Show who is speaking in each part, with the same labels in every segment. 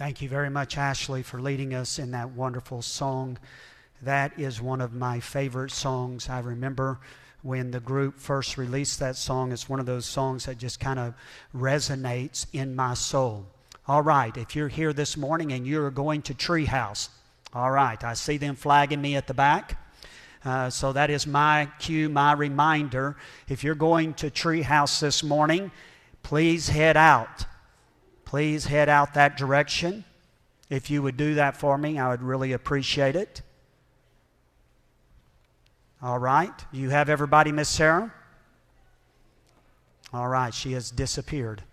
Speaker 1: Thank you very much, Ashley, for leading us in that wonderful song. That is one of my favorite songs. I remember when the group first released that song. It's one of those songs that just kind of resonates in my soul. All right, if you're here this morning and you're going to Treehouse, all right, I see them flagging me at the back. Uh, so that is my cue, my reminder. If you're going to Treehouse this morning, please head out. Please head out that direction. If you would do that for me, I would really appreciate it. All right. You have everybody, Miss Sarah? All right. She has disappeared.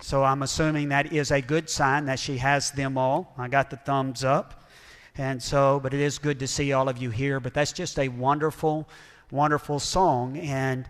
Speaker 1: So I'm assuming that is a good sign that she has them all. I got the thumbs up. And so, but it is good to see all of you here. But that's just a wonderful, wonderful song. And,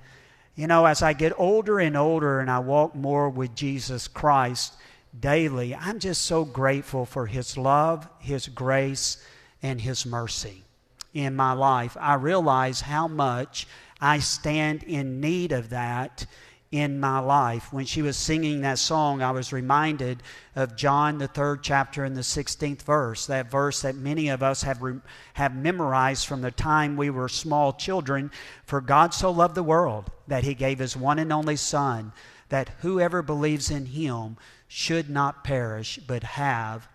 Speaker 1: you know, as I get older and older and I walk more with Jesus Christ daily, I'm just so grateful for His love, His grace, and His mercy in my life. I realize how much I stand in need of that in my life. When she was singing that song, I was reminded of John, the third chapter, and the 16th verse. That verse that many of us have, re- have memorized from the time we were small children. For God so loved the world that he gave his one and only Son, that whoever believes in him should not perish, but have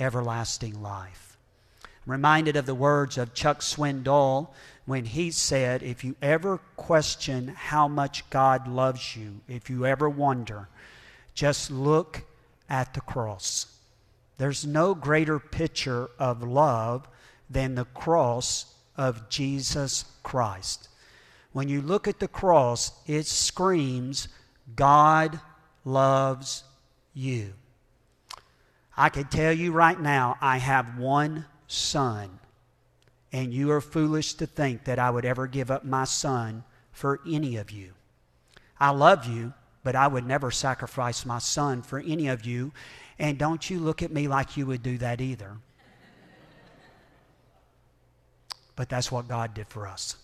Speaker 1: everlasting life. I'm reminded of the words of Chuck Swindoll when he said, If you ever question how much God loves you, if you ever wonder, just look at the cross. There's no greater picture of love than the cross of Jesus Christ. When you look at the cross, it screams, God loves you. I can tell you right now, I have one son and you are foolish to think that I would ever give up my son for any of you. I love you, but I would never sacrifice my son for any of you. And don't you look at me like you would do that either. But that's what God did for us.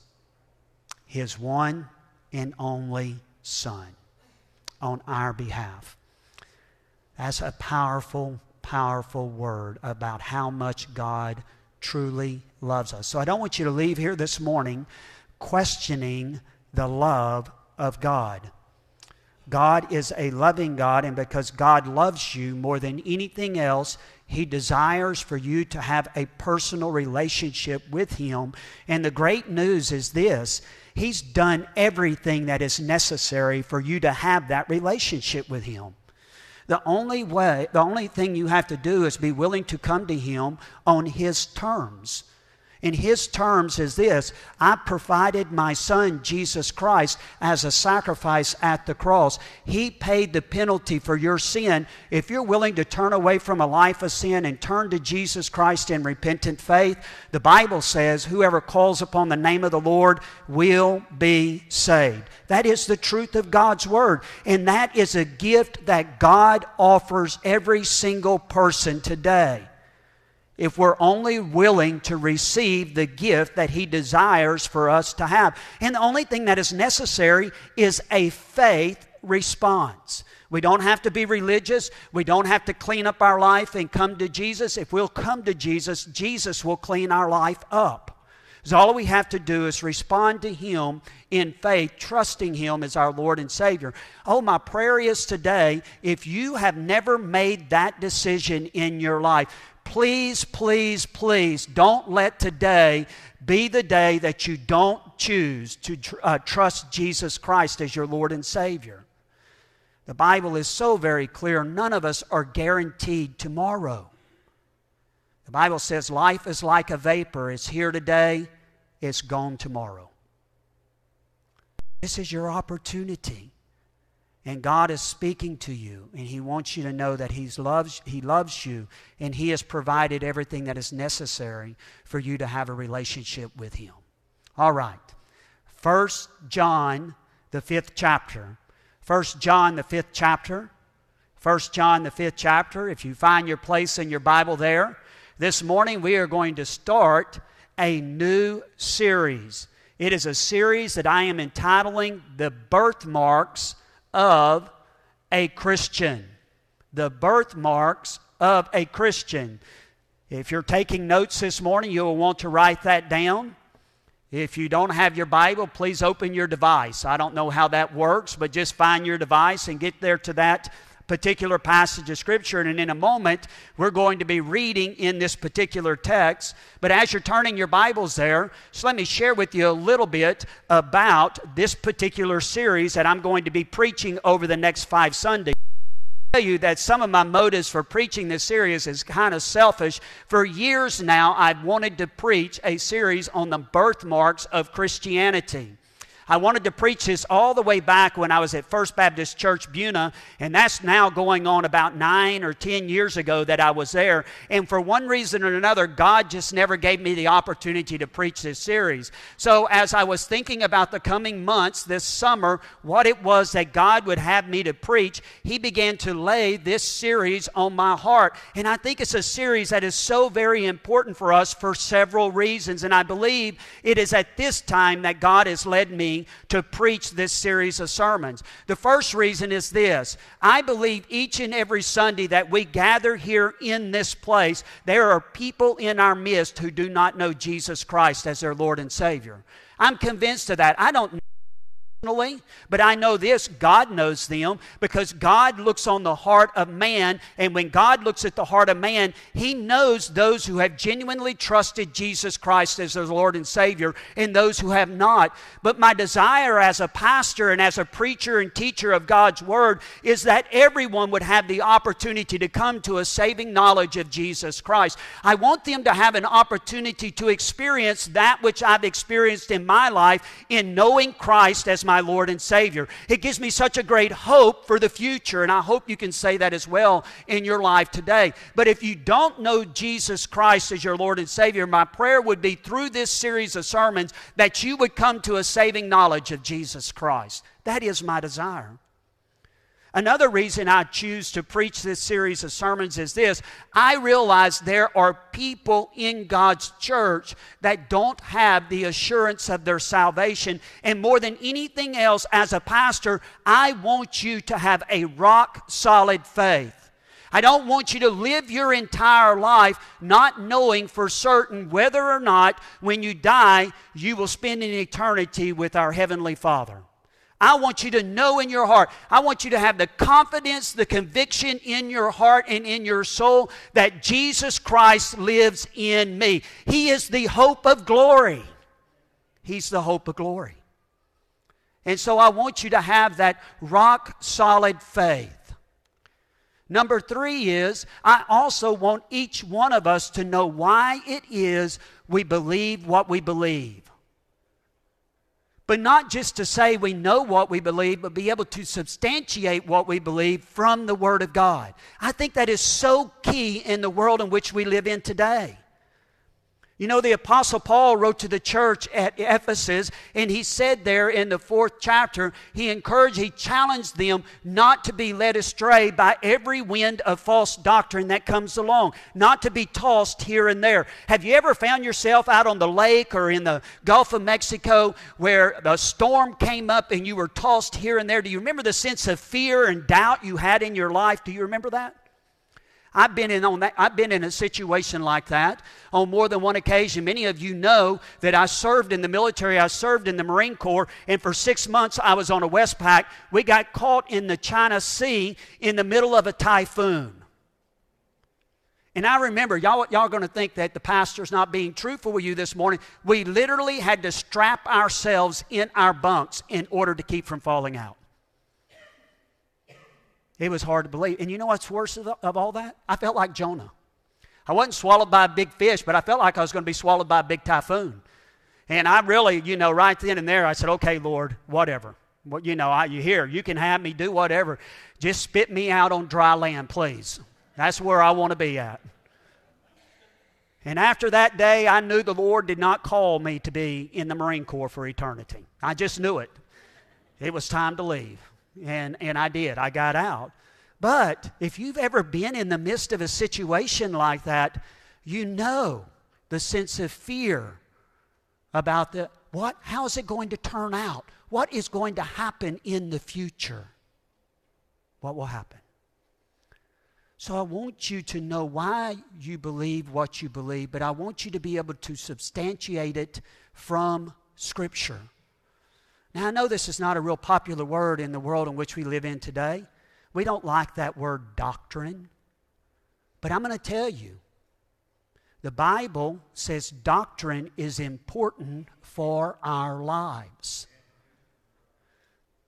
Speaker 1: His one and only Son on our behalf. That's a powerful, powerful word about how much God truly loves us. So I don't want you to leave here this morning questioning the love of God. God is a loving God, and because God loves you more than anything else, He desires for you to have a personal relationship with Him. And the great news is this He's done everything that is necessary for you to have that relationship with Him. The only way, the only thing you have to do is be willing to come to Him on His terms. In his terms is this I provided my son, Jesus Christ, as a sacrifice at the cross. He paid the penalty for your sin. If you're willing to turn away from a life of sin and turn to Jesus Christ in repentant faith, the Bible says, Whoever calls upon the name of the Lord will be saved. That is the truth of God's Word. And that is a gift that God offers every single person today if we're only willing to receive the gift that He desires for us to have. And the only thing that is necessary is a faith response. We don't have to be religious. We don't have to clean up our life and come to Jesus. If we'll come to Jesus, Jesus will clean our life up. So all we have to do is respond to Him in faith, trusting Him as our Lord and Savior. Oh, my prayer is today if you have never made that decision in your life, please, please, please don't let today be the day that you don't choose to tr- uh, trust Jesus Christ as your Lord and Savior. The Bible is so very clear none of us are guaranteed tomorrow. The Bible says life is like a vapor, it's here today, it's gone tomorrow. This is your opportunity. And God is speaking to you, and He wants you to know that He loves, he loves you, and He has provided everything that is necessary for you to have a relationship with Him. All right. First John, the fifth chapter. First John, the fifth chapter. First John, the fifth chapter. If you find your place in your Bible there, this morning we are going to start a new series. It is a series that I am entitling The Birthmarks of a Christian. The birthmarks of a Christian. If you're taking notes this morning, you'll want to write that down. If you don't have your Bible, please open your device. I don't know how that works, but just find your device and get there to that particular passage of Scripture. And in a moment, we're going to be reading in this particular text. But as you're turning your Bibles there, just let me share with you a little bit about this particular series that I'm going to be preaching over the next five Sundays tell you that some of my motives for preaching this series is kind of selfish. For years now, I've wanted to preach a series on the birthmarks of Christianity. I wanted to preach this all the way back when I was at First Baptist Church Buna, and that's now going on about nine or ten years ago that I was there. And for one reason or another, God just never gave me the opportunity to preach this series. So as I was thinking about the coming months this summer, what it was that God would have me to preach, He began to lay this series on my heart. And I think it's a series that is so very important for us for several reasons. And I believe it is at this time that God has led me to preach this series of sermons. The first reason is this I believe each and every Sunday that we gather here in this place, there are people in our midst who do not know Jesus Christ as their Lord and Savior. I'm convinced of that. I don't but I know this God knows them because God looks on the heart of man. And when God looks at the heart of man, He knows those who have genuinely trusted Jesus Christ as their Lord and Savior and those who have not. But my desire as a pastor and as a preacher and teacher of God's Word is that everyone would have the opportunity to come to a saving knowledge of Jesus Christ. I want them to have an opportunity to experience that which I've experienced in my life in knowing Christ as my my Lord and Savior. It gives me such a great hope for the future, and I hope you can say that as well in your life today. But if you don't know Jesus Christ as your Lord and Savior, my prayer would be through this series of sermons that you would come to a saving knowledge of Jesus Christ. That is my desire. Another reason I choose to preach this series of sermons is this I realize there are people in God's church that don't have the assurance of their salvation. And more than anything else, as a pastor, I want you to have a rock solid faith. I don't want you to live your entire life not knowing for certain whether or not when you die you will spend an eternity with our Heavenly Father. I want you to know in your heart, I want you to have the confidence, the conviction in your heart and in your soul that Jesus Christ lives in me. He is the hope of glory. He's the hope of glory. And so I want you to have that rock solid faith. Number three is, I also want each one of us to know why it is we believe what we believe. But not just to say we know what we believe, but be able to substantiate what we believe from the Word of God. I think that is so key in the world in which we live in today. You know, the Apostle Paul wrote to the church at Ephesus, and he said there in the fourth chapter, he encouraged, he challenged them not to be led astray by every wind of false doctrine that comes along, not to be tossed here and there. Have you ever found yourself out on the lake or in the Gulf of Mexico where the storm came up and you were tossed here and there? Do you remember the sense of fear and doubt you had in your life? Do you remember that? I've been in on that. I've been in a situation like that on more than one occasion. Many of you know that I served in the military. I served in the Marine Corps, and for six months I was on a Westpac. We got caught in the China Sea in the middle of a typhoon. And I remember, y'all, y'all are going to think that the pastor's not being truthful with you this morning. We literally had to strap ourselves in our bunks in order to keep from falling out. It was hard to believe. And you know what's worse of, of all that? I felt like Jonah. I wasn't swallowed by a big fish, but I felt like I was going to be swallowed by a big typhoon. And I really, you know, right then and there, I said, okay, Lord, whatever. Well, you know, I, you hear, you can have me do whatever. Just spit me out on dry land, please. That's where I want to be at. And after that day, I knew the Lord did not call me to be in the Marine Corps for eternity. I just knew it. It was time to leave. And, and I did. I got out. But if you've ever been in the midst of a situation like that, you know the sense of fear about the what how is it going to turn out? What is going to happen in the future? What will happen? So I want you to know why you believe what you believe, but I want you to be able to substantiate it from Scripture. Now, I know this is not a real popular word in the world in which we live in today. We don't like that word doctrine. But I'm going to tell you the Bible says doctrine is important for our lives.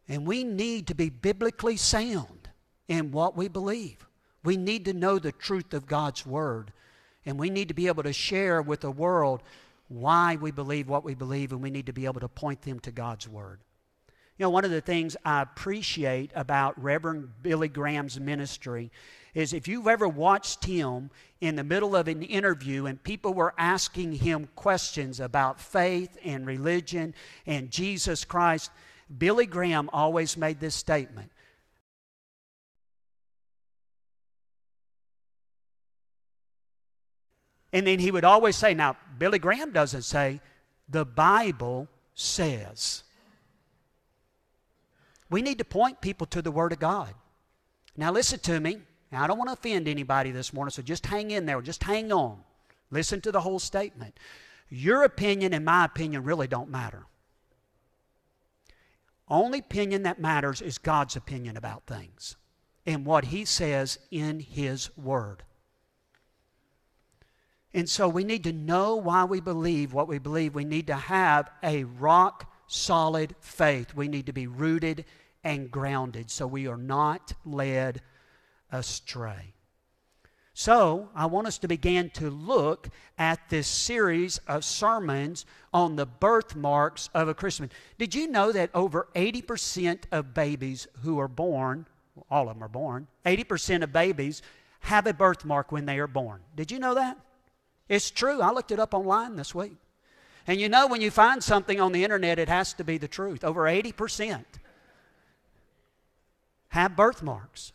Speaker 1: And we need to be biblically sound in what we believe. We need to know the truth of God's Word. And we need to be able to share with the world why we believe what we believe, and we need to be able to point them to God's Word. You know, one of the things I appreciate about Reverend Billy Graham's ministry is if you've ever watched him in the middle of an interview and people were asking him questions about faith and religion and Jesus Christ, Billy Graham always made this statement. And then he would always say, now, Billy Graham doesn't say, the Bible says. We need to point people to the Word of God. Now, listen to me. Now, I don't want to offend anybody this morning, so just hang in there. Just hang on. Listen to the whole statement. Your opinion and my opinion really don't matter. Only opinion that matters is God's opinion about things and what He says in His Word. And so we need to know why we believe what we believe. We need to have a rock solid faith. We need to be rooted and grounded so we are not led astray. So, I want us to begin to look at this series of sermons on the birthmarks of a Christian. Did you know that over 80% of babies who are born, all of them are born, 80% of babies have a birthmark when they are born? Did you know that? It's true. I looked it up online this week. And you know, when you find something on the internet, it has to be the truth. Over 80% have birthmarks.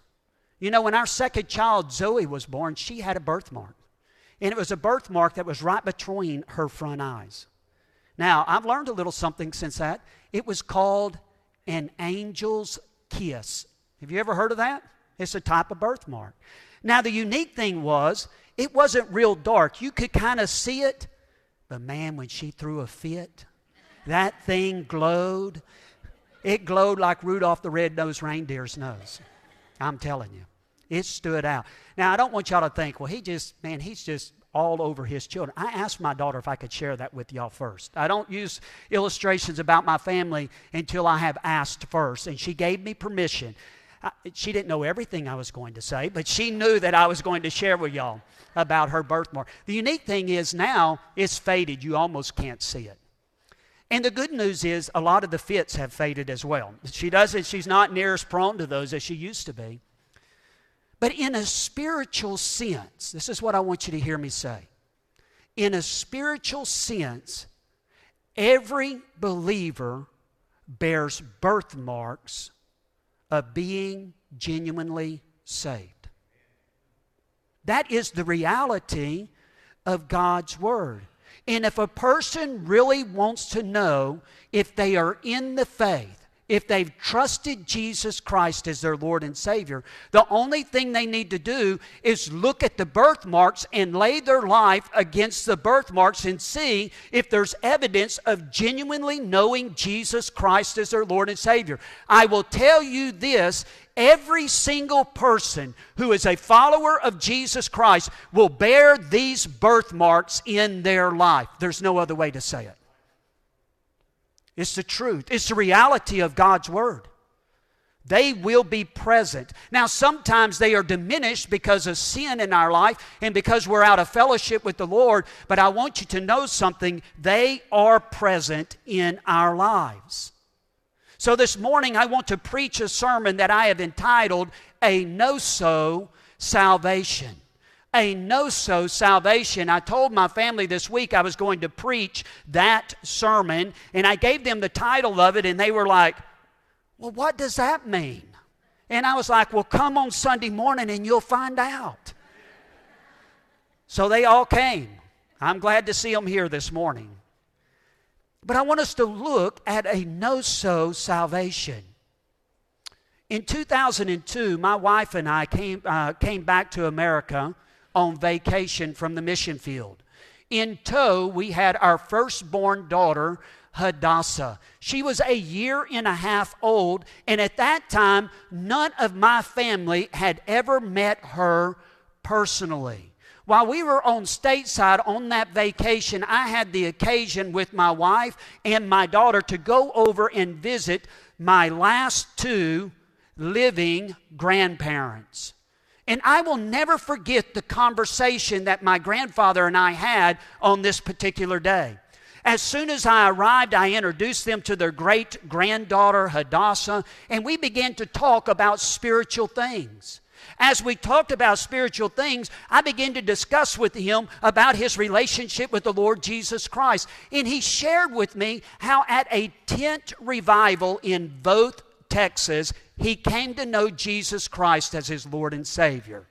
Speaker 1: You know, when our second child, Zoe, was born, she had a birthmark. And it was a birthmark that was right between her front eyes. Now, I've learned a little something since that. It was called an angel's kiss. Have you ever heard of that? It's a type of birthmark. Now, the unique thing was, it wasn't real dark. You could kind of see it, but man, when she threw a fit, that thing glowed. It glowed like Rudolph the Red-Nosed Reindeer's nose. I'm telling you. It stood out. Now, I don't want y'all to think, well, he just, man, he's just all over his children. I asked my daughter if I could share that with y'all first. I don't use illustrations about my family until I have asked first, and she gave me permission. I, she didn't know everything I was going to say, but she knew that I was going to share with y'all about her birthmark. The unique thing is now it's faded. You almost can't see it. And the good news is a lot of the fits have faded as well. She doesn't, she's not near as prone to those as she used to be. But in a spiritual sense, this is what I want you to hear me say. In a spiritual sense, every believer bears birthmarks of being genuinely saved. That is the reality of God's Word. And if a person really wants to know if they are in the faith, if they've trusted Jesus Christ as their Lord and Savior, the only thing they need to do is look at the birthmarks and lay their life against the birthmarks and see if there's evidence of genuinely knowing Jesus Christ as their Lord and Savior. I will tell you this every single person who is a follower of Jesus Christ will bear these birthmarks in their life. There's no other way to say it. It's the truth, it's the reality of God's Word. They will be present. Now, sometimes they are diminished because of sin in our life and because we're out of fellowship with the Lord, but I want you to know something. They are present in our lives. So, this morning, I want to preach a sermon that I have entitled A Know So Salvation a know so salvation. I told my family this week I was going to preach that sermon, and I gave them the title of it, and they were like, Well, what does that mean? And I was like, Well, come on Sunday morning and you'll find out. So they all came. I'm glad to see them here this morning. But I want us to look at a know so salvation. In 2002, my wife and I came, uh, came back to America on vacation from the mission field. In tow, we had our firstborn daughter, Hadassah. She was a year and a half old, and at that time, none of my family had ever met her personally. While we were on stateside on that vacation, I had the occasion with my wife and my daughter to go over and visit my last two living grandparents. And I will never forget the conversation that my grandfather and I had on this particular day. As soon as I arrived, I introduced them to their great granddaughter, Hadassah, and we began to talk about spiritual things. As we talked about spiritual things, I began to discuss with him about his relationship with the Lord Jesus Christ. And he shared with me how at a tent revival in Voth Texas, he came to know Jesus Christ as his Lord and Savior.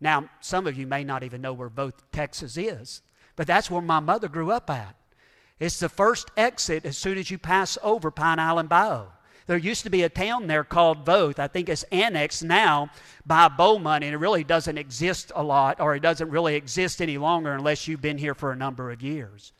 Speaker 1: Now, some of you may not even know where Voth Texas is. But that's where my mother grew up at. It's the first exit as soon as you pass over Pine Island Bayou. There used to be a town there called Voth. I think it's annexed now by Beaumont, and it really doesn't exist a lot, or it doesn't really exist any longer unless you've been here for a number of years.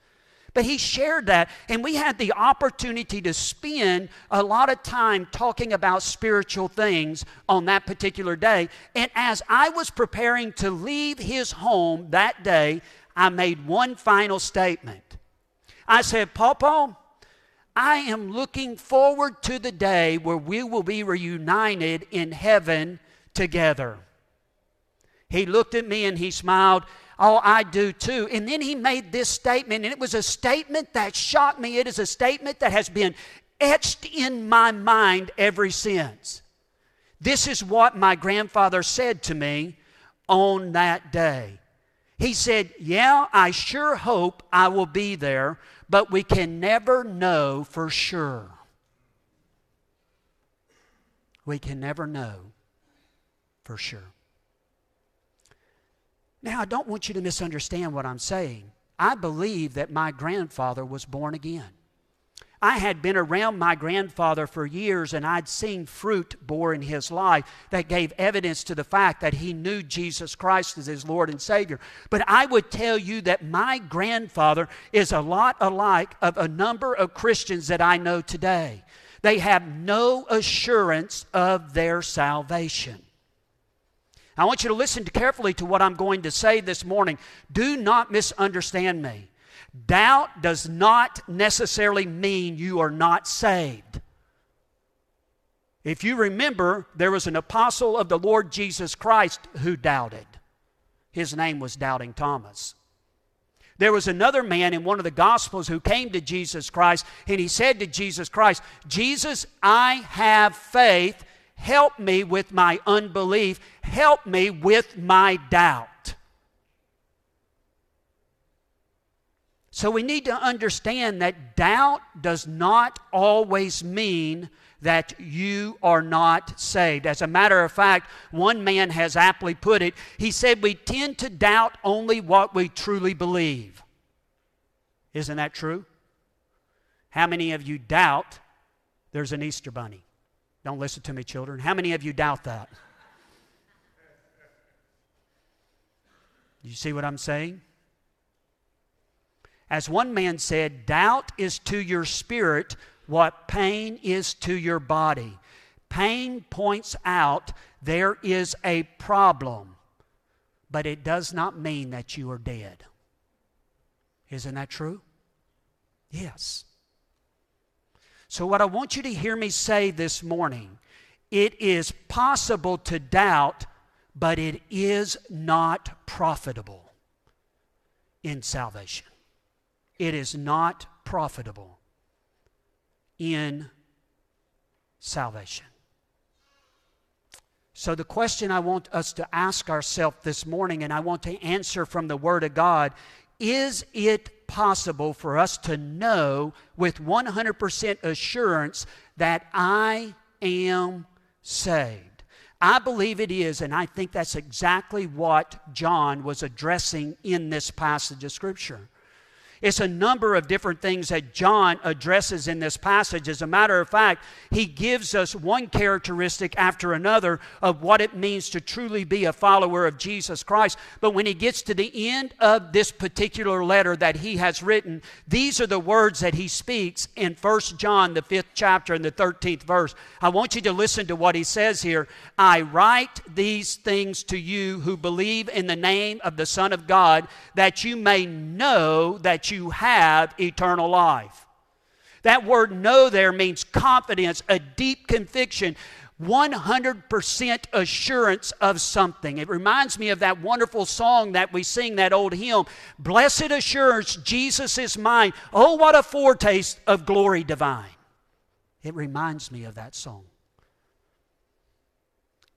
Speaker 1: But he shared that, and we had the opportunity to spend a lot of time talking about spiritual things on that particular day. And as I was preparing to leave his home that day, I made one final statement. I said, Papa, I am looking forward to the day where we will be reunited in heaven together. He looked at me and he smiled. Oh, I do too. And then he made this statement, and it was a statement that shocked me. It is a statement that has been etched in my mind ever since. This is what my grandfather said to me on that day. He said, Yeah, I sure hope I will be there, but we can never know for sure. We can never know for sure. Now, I don't want you to misunderstand what I'm saying. I believe that my grandfather was born again. I had been around my grandfather for years and I'd seen fruit bore in his life that gave evidence to the fact that he knew Jesus Christ as his Lord and Savior. But I would tell you that my grandfather is a lot alike of a number of Christians that I know today. They have no assurance of their salvation. I want you to listen carefully to what I'm going to say this morning. Do not misunderstand me. Doubt does not necessarily mean you are not saved. If you remember, there was an apostle of the Lord Jesus Christ who doubted. His name was Doubting Thomas. There was another man in one of the Gospels who came to Jesus Christ and he said to Jesus Christ, Jesus, I have faith. Help me with my unbelief. Help me with my doubt. So we need to understand that doubt does not always mean that you are not saved. As a matter of fact, one man has aptly put it. He said, We tend to doubt only what we truly believe. Isn't that true? How many of you doubt there's an Easter bunny? Don't listen to me, children. How many of you doubt that? You see what I'm saying? As one man said, doubt is to your spirit what pain is to your body. Pain points out there is a problem, but it does not mean that you are dead. Isn't that true? Yes. So, what I want you to hear me say this morning it is possible to doubt, but it is not profitable in salvation it is not profitable in salvation. So, the question I want us to ask ourselves this morning, and I want to answer from the Word of God is it possible for us to know with 100% assurance that I am saved? I believe it is, and I think that's exactly what John was addressing in this passage of Scripture. It's a number of different things that John addresses in this passage. As a matter of fact, he gives us one characteristic after another of what it means to truly be a follower of Jesus Christ. But when he gets to the end of this particular letter that he has written, these are the words that he speaks in 1 John, the fifth chapter, and the 13th verse. I want you to listen to what he says here. I write these things to you who believe in the name of the Son of God, that you may know that you have eternal life. That word know there means confidence, a deep conviction. 100% assurance of something. It reminds me of that wonderful song that we sing, that old hymn Blessed assurance, Jesus is mine. Oh, what a foretaste of glory divine. It reminds me of that song.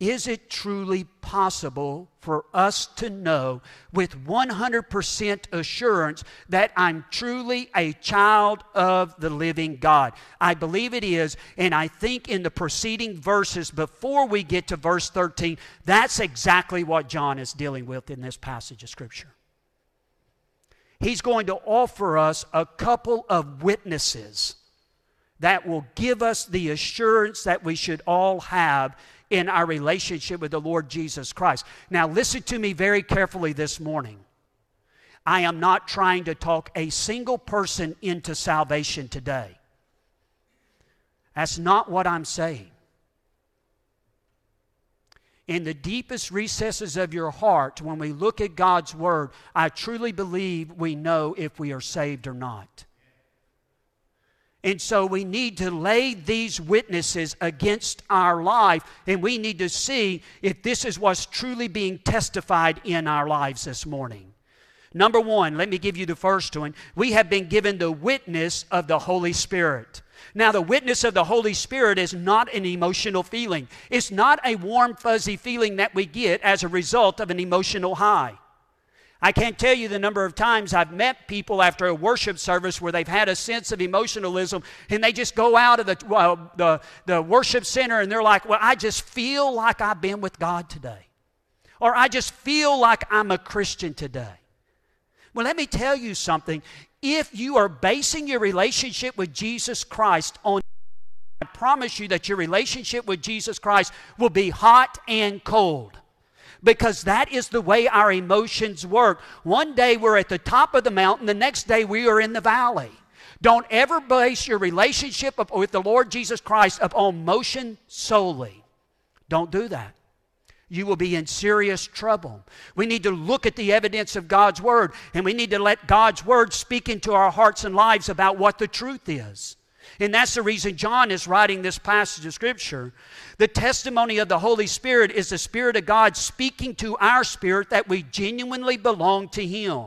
Speaker 1: Is it truly possible for us to know with 100% assurance that I'm truly a child of the living God? I believe it is, and I think in the preceding verses before we get to verse 13, that's exactly what John is dealing with in this passage of Scripture. He's going to offer us a couple of witnesses that will give us the assurance that we should all have in our relationship with the Lord Jesus Christ. Now, listen to me very carefully this morning. I am not trying to talk a single person into salvation today. That's not what I'm saying. In the deepest recesses of your heart, when we look at God's Word, I truly believe we know if we are saved or not. And so we need to lay these witnesses against our life, and we need to see if this is what's truly being testified in our lives this morning. Number one, let me give you the first one. We have been given the witness of the Holy Spirit. Now, the witness of the Holy Spirit is not an emotional feeling. It's not a warm, fuzzy feeling that we get as a result of an emotional high. I can't tell you the number of times I've met people after a worship service where they've had a sense of emotionalism and they just go out of the, well, the, the worship center and they're like, Well, I just feel like I've been with God today. Or I just feel like I'm a Christian today. Well, let me tell you something. If you are basing your relationship with Jesus Christ on I promise you that your relationship with Jesus Christ will be hot and cold because that is the way our emotions work. One day we're at the top of the mountain, the next day we are in the valley. Don't ever base your relationship with the Lord Jesus Christ upon motion solely. Don't do that. You will be in serious trouble. We need to look at the evidence of God's Word, and we need to let God's Word speak into our hearts and lives about what the truth is. And that's the reason John is writing this passage of Scripture. The testimony of the Holy Spirit is the Spirit of God speaking to our spirit that we genuinely belong to Him.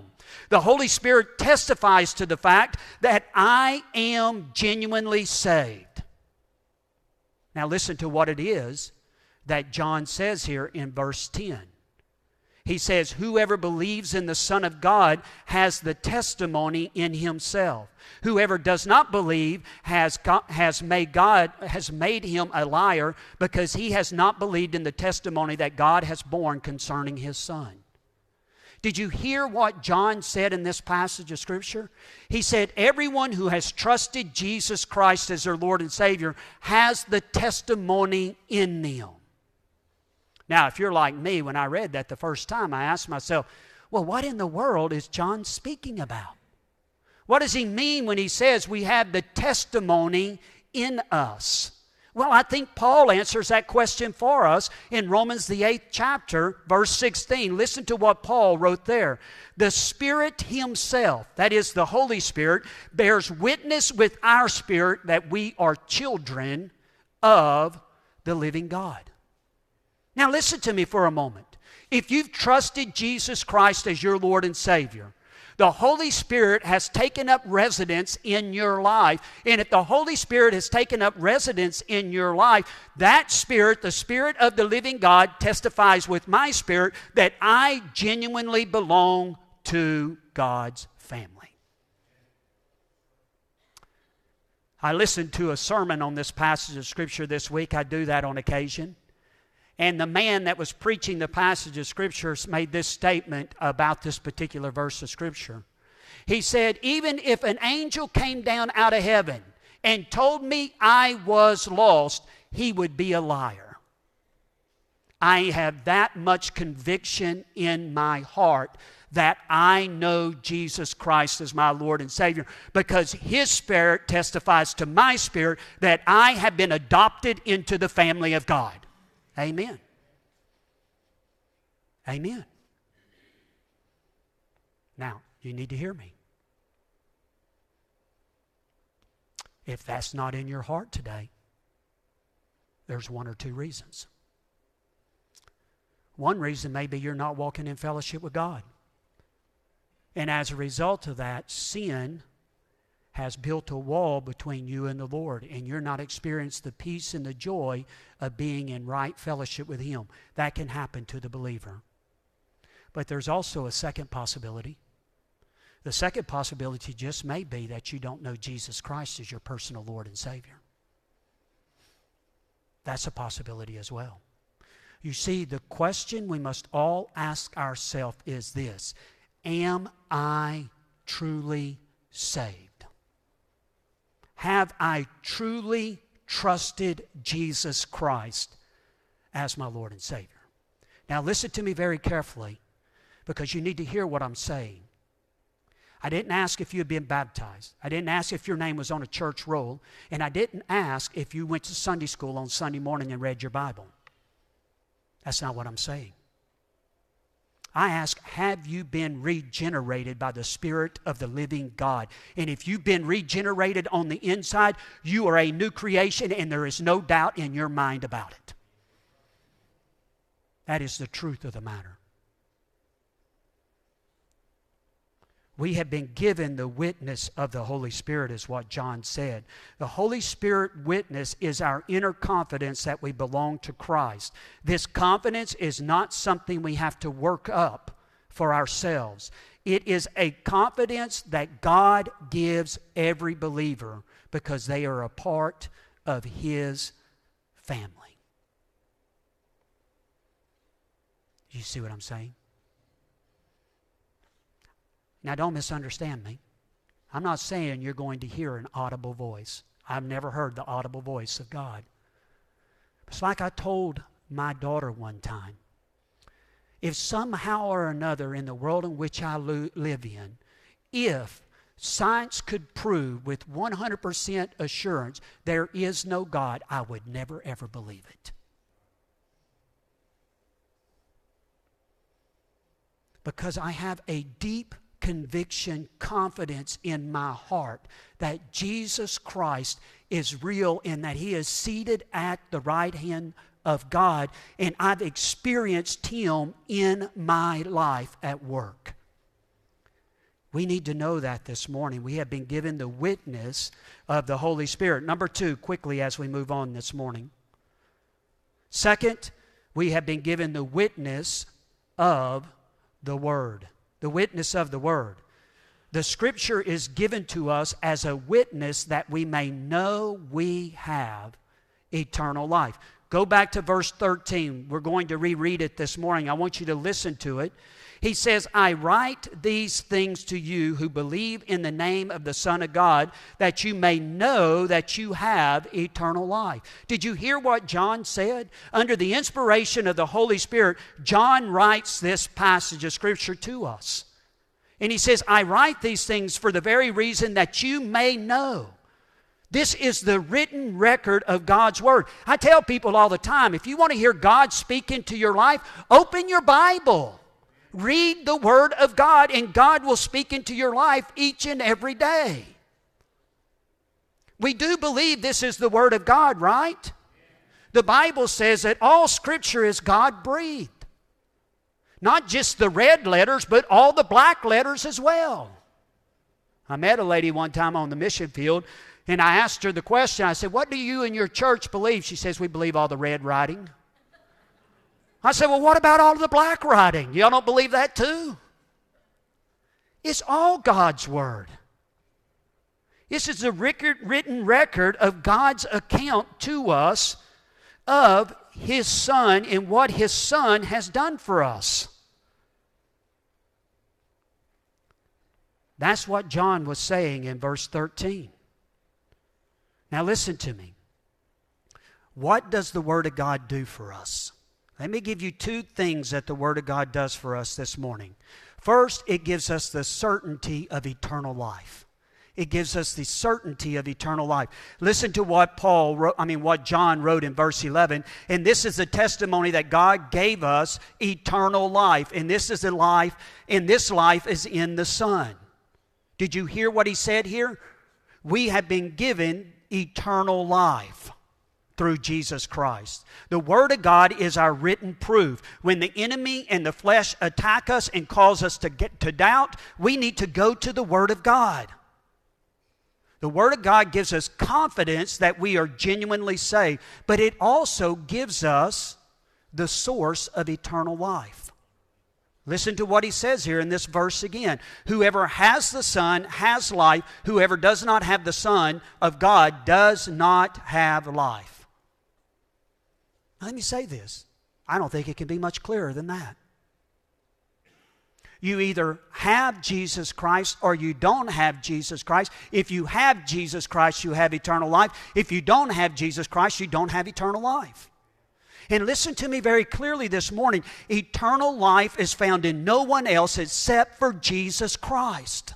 Speaker 1: The Holy Spirit testifies to the fact that I am genuinely saved. Now, listen to what it is that John says here in verse 10 he says, Whoever believes in the Son of God has the testimony in himself. Whoever does not believe has, God, has made God has made him a liar because he has not believed in the testimony that God has borne concerning his Son. Did you hear what John said in this passage of Scripture? He said, Everyone who has trusted Jesus Christ as their Lord and Savior has the testimony in them. Now, if you're like me, when I read that the first time, I asked myself, well, what in the world is John speaking about? What does he mean when he says we have the testimony in us? Well, I think Paul answers that question for us in Romans, the eighth chapter, verse 16. Listen to what Paul wrote there. The Spirit Himself, that is the Holy Spirit, bears witness with our spirit that we are children of the living God. Now, listen to me for a moment. If you've trusted Jesus Christ as your Lord and Savior, the Holy Spirit has taken up residence in your life. And if the Holy Spirit has taken up residence in your life, that Spirit, the Spirit of the living God, testifies with my spirit that I genuinely belong to God's family. I listened to a sermon on this passage of Scripture this week. I do that on occasion. And the man that was preaching the passage of Scripture made this statement about this particular verse of Scripture. He said, Even if an angel came down out of heaven and told me I was lost, he would be a liar. I have that much conviction in my heart that I know Jesus Christ as my Lord and Savior because His Spirit testifies to my spirit that I have been adopted into the family of God. Amen. Amen. Now, you need to hear me. If that's not in your heart today, there's one or two reasons. One reason may be you're not walking in fellowship with God. And as a result of that, sin has built a wall between you and the Lord, and you're not experiencing the peace and the joy of being in right fellowship with Him. That can happen to the believer. But there's also a second possibility. The second possibility just may be that you don't know Jesus Christ as your personal Lord and Savior. That's a possibility as well. You see, the question we must all ask ourselves is this Am I truly saved? Have I truly trusted Jesus Christ as my Lord and Savior? Now, listen to me very carefully because you need to hear what I'm saying. I didn't ask if you had been baptized. I didn't ask if your name was on a church roll. And I didn't ask if you went to Sunday school on Sunday morning and read your Bible. That's not what I'm saying. I ask, have you been regenerated by the Spirit of the living God? And if you've been regenerated on the inside, you are a new creation, and there is no doubt in your mind about it. That is the truth of the matter. We have been given the witness of the Holy Spirit, is what John said. The Holy Spirit witness is our inner confidence that we belong to Christ. This confidence is not something we have to work up for ourselves, it is a confidence that God gives every believer because they are a part of His family. You see what I'm saying? Now, don't misunderstand me. I'm not saying you're going to hear an audible voice. I've never heard the audible voice of God. It's like I told my daughter one time if somehow or another in the world in which I lo- live in, if science could prove with 100% assurance there is no God, I would never ever believe it. Because I have a deep conviction, confidence in my heart that Jesus Christ is real and that He is seated at the right hand of God, and I've experienced Him in my life at work. We need to know that this morning. We have been given the witness of the Holy Spirit. Number two, quickly as we move on this morning. Second, we have been given the witness of the Word the witness of the Word. The Scripture is given to us as a witness that we may know we have eternal life. Go back to verse 13. We're going to reread it this morning. I want you to listen to it. He says, I write these things to you who believe in the name of the Son of God, that you may know that you have eternal life. Did you hear what John said? Under the inspiration of the Holy Spirit, John writes this passage of Scripture to us. And he says, I write these things for the very reason that you may know. This is the written record of God's Word. I tell people all the time if you want to hear God speak into your life, open your Bible. Read the Word of God, and God will speak into your life each and every day. We do believe this is the Word of God, right? The Bible says that all Scripture is God breathed. Not just the red letters, but all the black letters as well. I met a lady one time on the mission field, and I asked her the question. I said, What do you and your church believe? She says, We believe all the red writing. I said, Well, what about all the black writing? Y'all don't believe that too? It's all God's Word. This is a record, written record of God's account to us of His Son and what His Son has done for us. That's what John was saying in verse 13. Now, listen to me. What does the Word of God do for us? Let me give you two things that the Word of God does for us this morning. First, it gives us the certainty of eternal life. It gives us the certainty of eternal life. Listen to what Paul wrote, I mean, what John wrote in verse 11. And this is the testimony that God gave us eternal life. And this is the life, and this life is in the Son. Did you hear what he said here? We have been given eternal life through Jesus Christ. The Word of God is our written proof. When the enemy and the flesh attack us and cause us to get to doubt, we need to go to the Word of God. The Word of God gives us confidence that we are genuinely saved, but it also gives us the source of eternal life. Listen to what he says here in this verse again. Whoever has the Son has life. Whoever does not have the Son of God does not have life. Let me say this. I don't think it can be much clearer than that. You either have Jesus Christ or you don't have Jesus Christ. If you have Jesus Christ, you have eternal life. If you don't have Jesus Christ, you don't have eternal life. And listen to me very clearly this morning eternal life is found in no one else except for Jesus Christ.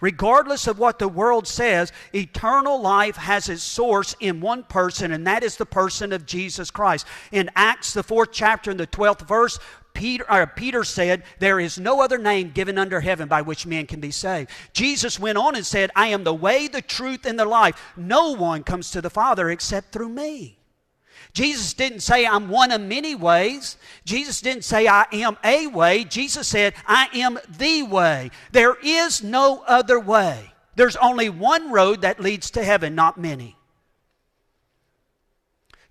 Speaker 1: Regardless of what the world says, eternal life has its source in one person, and that is the person of Jesus Christ. In Acts, the fourth chapter, and the 12th verse, Peter, uh, Peter said, There is no other name given under heaven by which men can be saved. Jesus went on and said, I am the way, the truth, and the life. No one comes to the Father except through me. Jesus didn't say, I'm one of many ways. Jesus didn't say, I am a way. Jesus said, I am the way. There is no other way. There's only one road that leads to heaven, not many.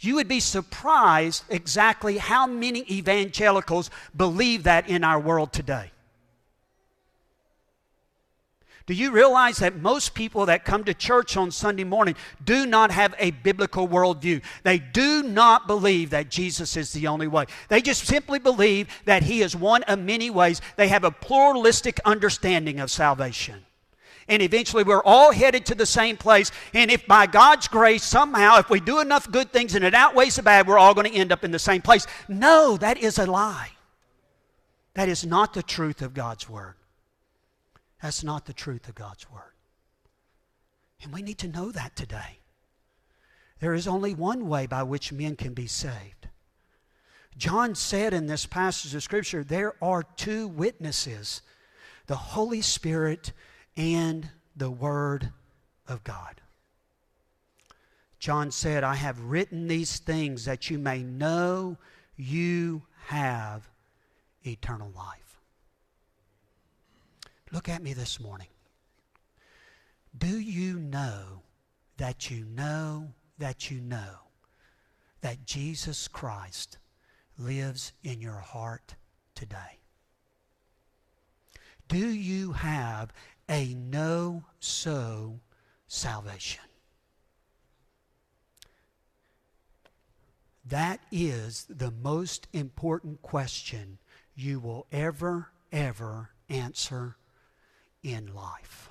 Speaker 1: You would be surprised exactly how many evangelicals believe that in our world today. Do you realize that most people that come to church on Sunday morning do not have a biblical worldview? They do not believe that Jesus is the only way. They just simply believe that He is one of many ways. They have a pluralistic understanding of salvation and eventually we're all headed to the same place. And if by God's grace, somehow, if we do enough good things and it outweighs the bad, we're all going to end up in the same place. No, that is a lie. That is not the truth of God's Word. That's not the truth of God's Word. And we need to know that today. There is only one way by which men can be saved. John said in this passage of Scripture, there are two witnesses the Holy Spirit and the Word of God. John said, I have written these things that you may know you have eternal life. Look at me this morning. Do you know that you know that you know that Jesus Christ lives in your heart today? Do you have a know so salvation. That is the most important question you will ever, ever answer in life.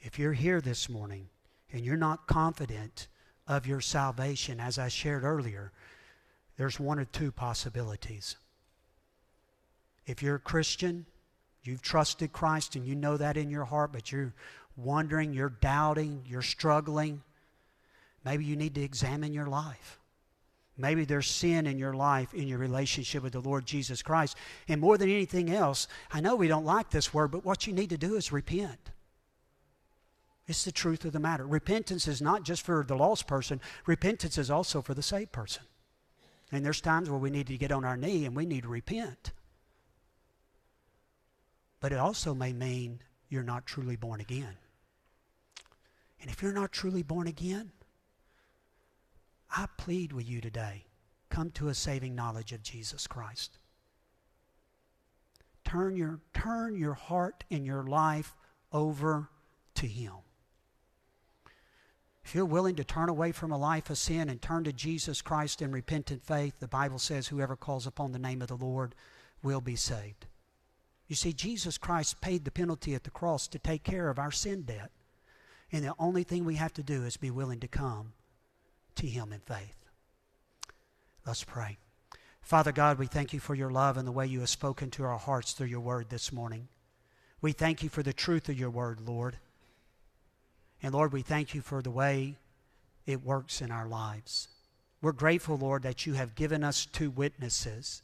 Speaker 1: If you're here this morning and you're not confident of your salvation, as I shared earlier, there's one or two possibilities. If you're a Christian, You've trusted Christ and you know that in your heart, but you're wondering, you're doubting, you're struggling. Maybe you need to examine your life. Maybe there's sin in your life, in your relationship with the Lord Jesus Christ. And more than anything else, I know we don't like this word, but what you need to do is repent. It's the truth of the matter. Repentance is not just for the lost person, repentance is also for the saved person. And there's times where we need to get on our knee and we need to repent but it also may mean you're not truly born again. And if you're not truly born again, I plead with you today come to a saving knowledge of Jesus Christ. Turn your, turn your heart and your life over to Him. If you're willing to turn away from a life of sin and turn to Jesus Christ in repentant faith, the Bible says, Whoever calls upon the name of the Lord will be saved. You see, Jesus Christ paid the penalty at the cross to take care of our sin debt. And the only thing we have to do is be willing to come to Him in faith. Let's pray. Father God, we thank you for your love and the way you have spoken to our hearts through your word this morning. We thank you for the truth of your word, Lord. And Lord, we thank you for the way it works in our lives. We're grateful, Lord, that you have given us two witnesses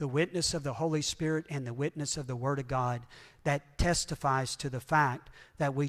Speaker 1: the witness of the Holy Spirit and the witness of the Word of God that testifies to the fact that we